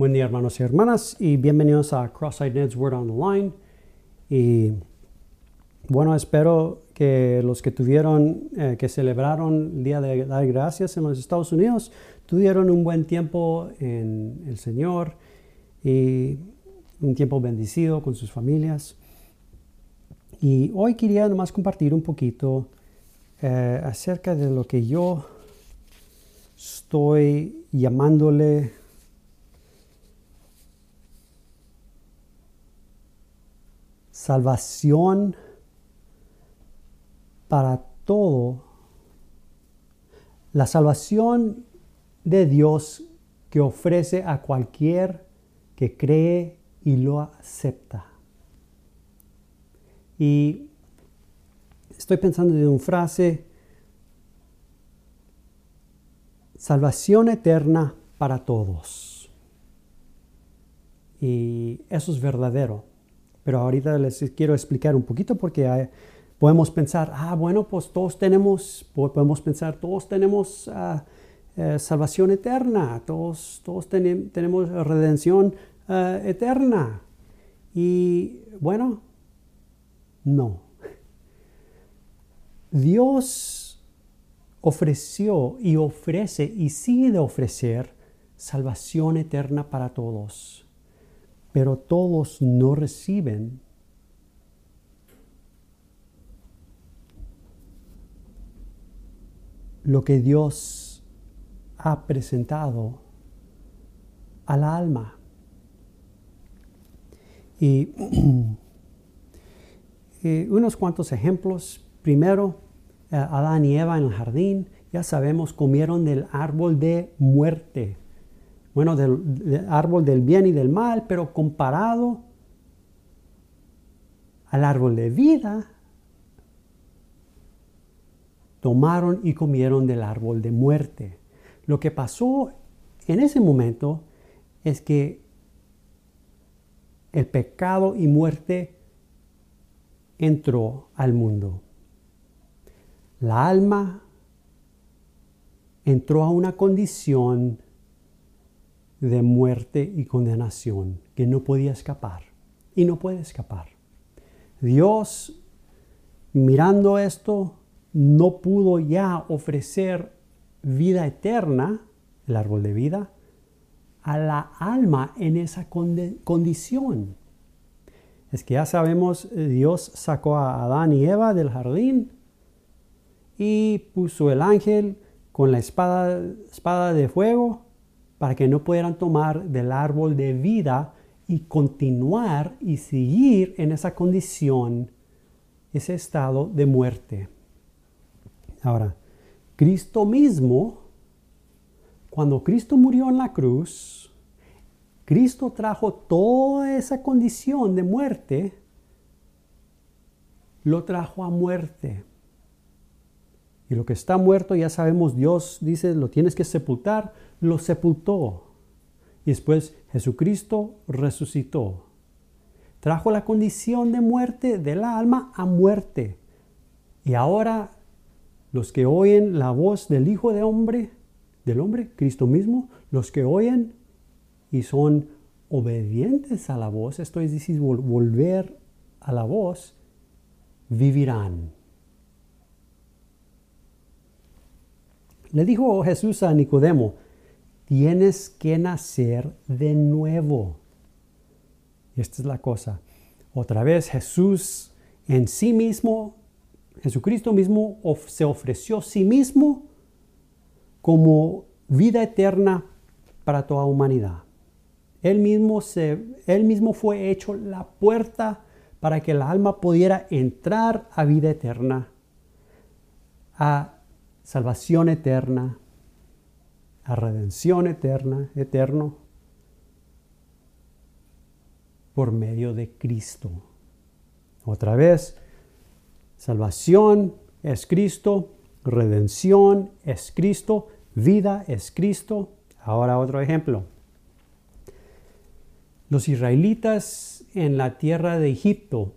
Buen día hermanos y hermanas y bienvenidos a Cross-Eyed Ned's Word on the Line. Y bueno, espero que los que tuvieron, eh, que celebraron el Día de Dar Gracias en los Estados Unidos, tuvieron un buen tiempo en el Señor y un tiempo bendecido con sus familias. Y hoy quería nomás compartir un poquito eh, acerca de lo que yo estoy llamándole salvación para todo, la salvación de Dios que ofrece a cualquier que cree y lo acepta. Y estoy pensando en una frase, salvación eterna para todos. Y eso es verdadero. Pero ahorita les quiero explicar un poquito porque podemos pensar, ah, bueno, pues todos tenemos, podemos pensar, todos tenemos ah, eh, salvación eterna, todos, todos tenemos redención ah, eterna. Y bueno, no. Dios ofreció y ofrece y sigue de ofrecer salvación eterna para todos pero todos no reciben lo que Dios ha presentado al alma. Y, unos cuantos ejemplos. Primero, eh, Adán y Eva en el jardín, ya sabemos, comieron del árbol de muerte bueno, del, árbol del bien y del mal, pero comparado al árbol de vida, tomaron y comieron del árbol de muerte. Lo que pasó en ese momento es que el pecado y muerte entró al mundo. La alma entró a una condición de muerte y condenación que no podía escapar y no puede escapar. Dios, mirando esto, no pudo ya ofrecer vida eterna, el árbol de vida, a la alma en esa condición. Es que ya sabemos, Dios sacó a Adán y Eva del jardín y puso el ángel con la espada, espada de fuego para que no pudieran tomar del árbol de vida y continuar y seguir en esa condición, ese estado de muerte. Ahora, Cristo mismo, cuando Cristo murió en la cruz, Cristo trajo toda esa condición de muerte, lo trajo a muerte. Y lo que está muerto, ya sabemos, Dios dice, lo tienes que sepultar, lo sepultó. Y después Jesucristo resucitó. Trajo la condición de muerte del alma a muerte. Y ahora los que oyen la voz del Hijo de Hombre, del hombre, Cristo mismo, los que oyen y son obedientes a la voz, esto es decir, volver a la voz, vivirán. Le dijo Jesús a Nicodemo, tienes que nacer de nuevo. Esta es la cosa. Otra vez Jesús en sí mismo, Jesucristo mismo se ofreció a sí mismo como vida eterna para toda humanidad. Él mismo, se, él mismo fue hecho la puerta para que el alma pudiera entrar a vida eterna, a salvación eterna, a redención eterna, eterno, por medio de Cristo. Otra vez, salvación es Cristo, redención es Cristo, vida es Cristo. Ahora otro ejemplo. Los israelitas en la tierra de Egipto,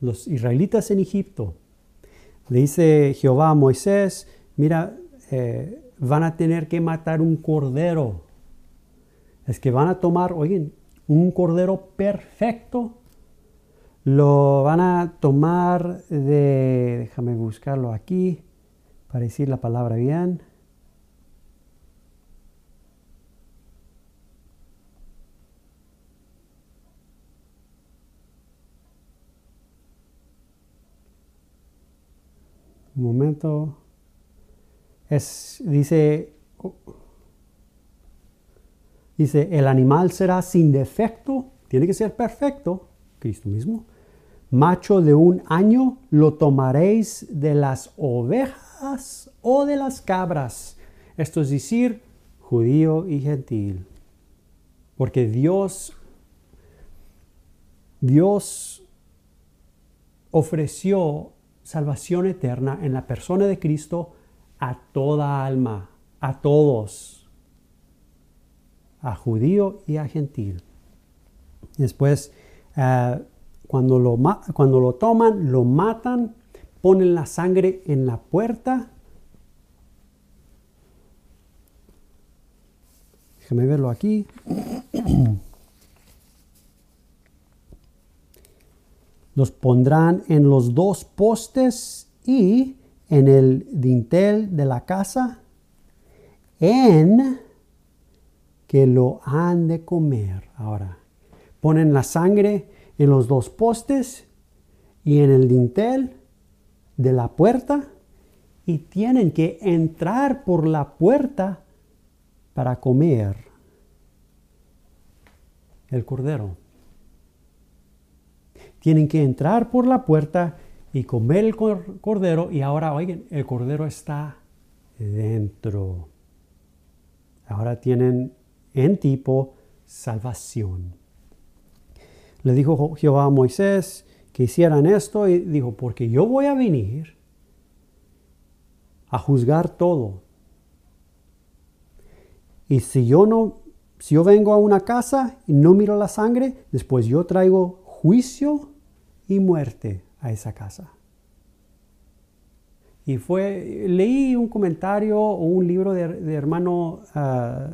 los israelitas en Egipto, le dice Jehová a Moisés, mira, eh, van a tener que matar un cordero es que van a tomar, oigan, un cordero perfecto, lo van a tomar de, déjame buscarlo aquí para decir la palabra bien. Un momento. Dice, dice, el animal será sin defecto, tiene que ser perfecto, Cristo mismo. Macho de un año lo tomaréis de las ovejas o de las cabras. Esto es decir, judío y gentil. Porque Dios, Dios ofreció salvación eterna en la persona de Cristo a toda alma, a todos, a judío y a gentil. Después, eh, cuando, lo, cuando lo toman, lo matan, ponen la sangre en la puerta. Déjame verlo aquí. los pondrán en los dos postes y en el dintel de la casa, en que lo han de comer. Ahora, ponen la sangre en los dos postes y en el dintel de la puerta y tienen que entrar por la puerta para comer el cordero tienen que entrar por la puerta y comer el cordero y ahora, oigan, el cordero está dentro. Ahora tienen en tipo salvación. Le dijo Jehová a Moisés que hicieran esto y dijo, porque yo voy a venir a juzgar todo. Y si yo no, si yo vengo a una casa y no miro la sangre, después yo traigo juicio y muerte a esa casa. Y fue, leí un comentario o un libro de, hermano, ah,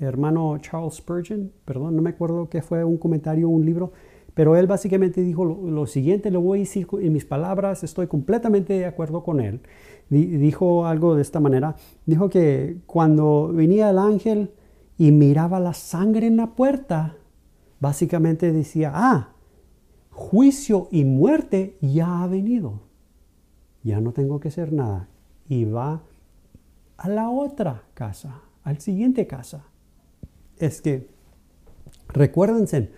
hermano Charles Spurgeon, perdón, no me acuerdo qué fue un comentario o un libro, pero él básicamente dijo lo, siguiente, lo voy a decir en mis palabras, estoy completamente de acuerdo con él. Dijo algo de esta manera, dijo que cuando venía el ángel y miraba la sangre en la puerta, básicamente decía, ah, juicio y muerte ya ha venido. Ya no tengo que hacer nada. Y va a la otra casa, al siguiente casa. Es que, recuérdense,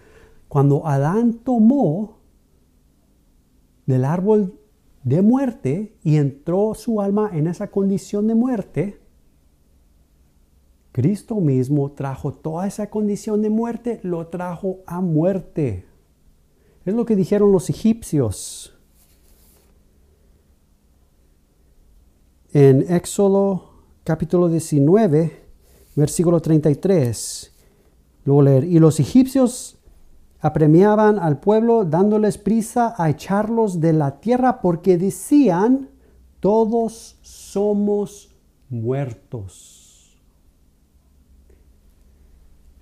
cuando Adán tomó del árbol de muerte y entró su alma en esa condición de muerte, Cristo mismo trajo toda esa condición de muerte, lo trajo a muerte. Es lo que dijeron los egipcios. En Éxodo capítulo 19, versículo 33, luego leer, y los egipcios apremiaban al pueblo dándoles prisa a echarlos de la tierra porque decían, todos somos muertos.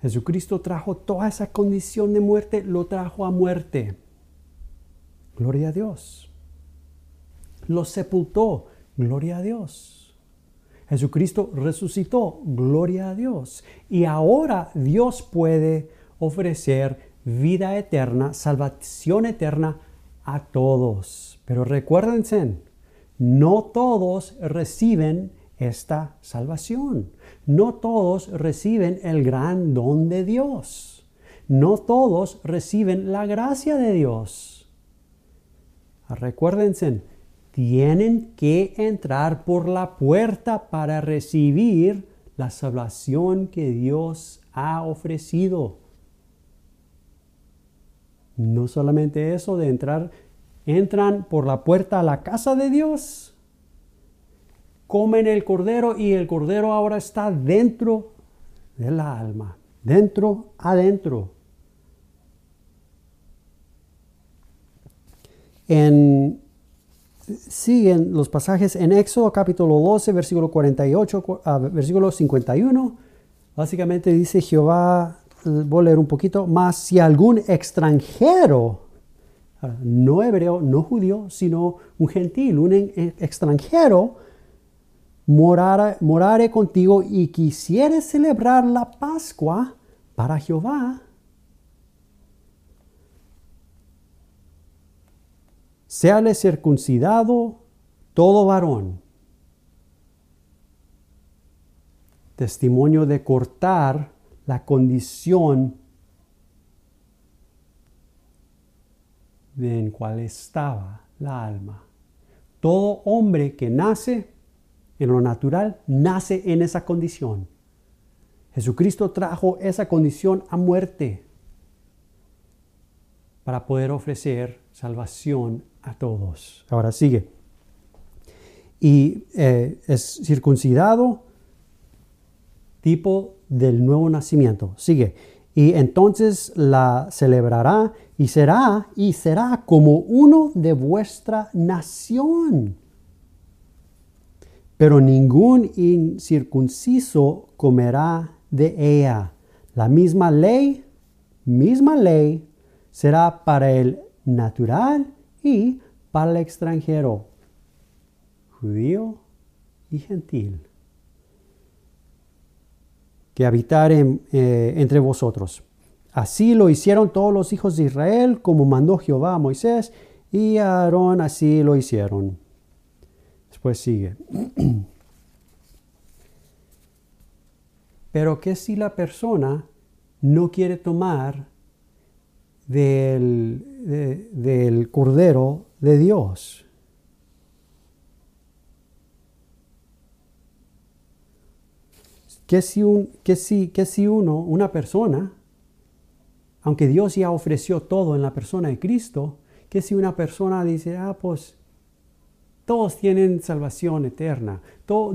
Jesucristo trajo toda esa condición de muerte, lo trajo a muerte. Gloria a Dios. Lo sepultó. Gloria a Dios. Jesucristo resucitó. Gloria a Dios. Y ahora Dios puede ofrecer vida eterna, salvación eterna a todos. Pero recuérdense, no todos reciben esta salvación. No todos reciben el gran don de Dios. No todos reciben la gracia de Dios. Recuérdense, tienen que entrar por la puerta para recibir la salvación que Dios ha ofrecido. No solamente eso de entrar, entran por la puerta a la casa de Dios comen el cordero y el cordero ahora está dentro del alma, dentro, adentro. En, siguen los pasajes en Éxodo capítulo 12, versículo 48, a versículo 51. Básicamente dice Jehová, voy a leer un poquito más, si algún extranjero, ah, no hebreo, no judío, sino un gentil, un extranjero, morare, contigo y quisiere celebrar la Pascua para Jehová, séale circuncidado todo varón. Testimonio de cortar la condición en cual estaba la alma. Todo hombre que nace en lo natural nace en esa condición. Jesucristo trajo esa condición a muerte para poder ofrecer salvación a todos. Ahora sigue. Y eh, es circuncidado tipo del nuevo nacimiento. Sigue. Y entonces la celebrará y será y será como uno de vuestra nación. Pero ningún incircunciso comerá de ella. La misma ley, misma ley será para el natural y para el extranjero, judío y gentil, que habitar eh, entre vosotros. Así lo hicieron todos los hijos de Israel, como mandó Jehová a Moisés, y a Aarón así lo hicieron. Después sigue. Pero ¿qué si la persona no quiere tomar del, del Cordero de Dios. ¿Qué si, un, si, si uno, una persona, aunque Dios ya ofreció todo en la persona de Cristo, que si una persona dice, ah, pues todos tienen salvación eterna.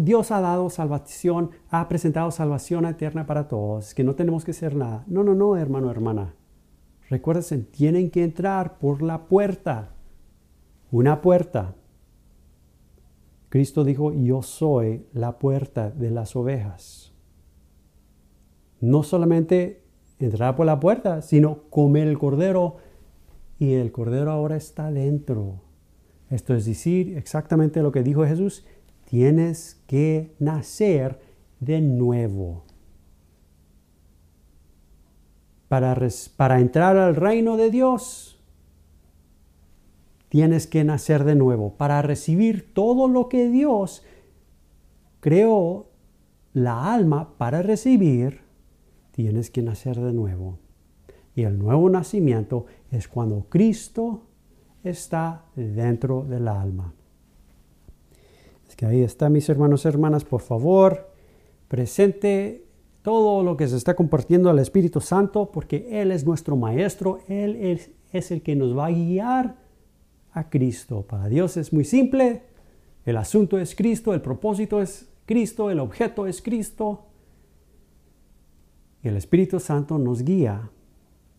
Dios ha dado salvación, ha presentado salvación eterna para todos, que no tenemos que hacer nada. No, no, no, hermano, hermana. Recuérdense, tienen que entrar por la puerta. Una puerta. Cristo dijo, yo soy la puerta de las ovejas. No solamente entrar por la puerta, sino comer el cordero. Y el cordero ahora está dentro. Esto es decir, exactamente lo que dijo Jesús, tienes que nacer de nuevo. para, entrar al reino de Dios, tienes que nacer de nuevo. Para recibir todo lo que Dios creó la alma para recibir, tienes que nacer de nuevo. Y el nuevo nacimiento es cuando Cristo está dentro del alma. Es que ahí está, mis hermanos y hermanas, por favor, presente todo lo que se está compartiendo al Espíritu Santo, porque Él es nuestro Maestro, Él es, el que nos va a guiar a Cristo. Para Dios es muy simple, el asunto es Cristo, el propósito es Cristo, el objeto es Cristo. Y el Espíritu Santo nos guía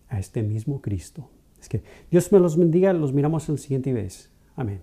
a este mismo Cristo. Que Dios me los bendiga, los miramos en la siguiente vez. Amén.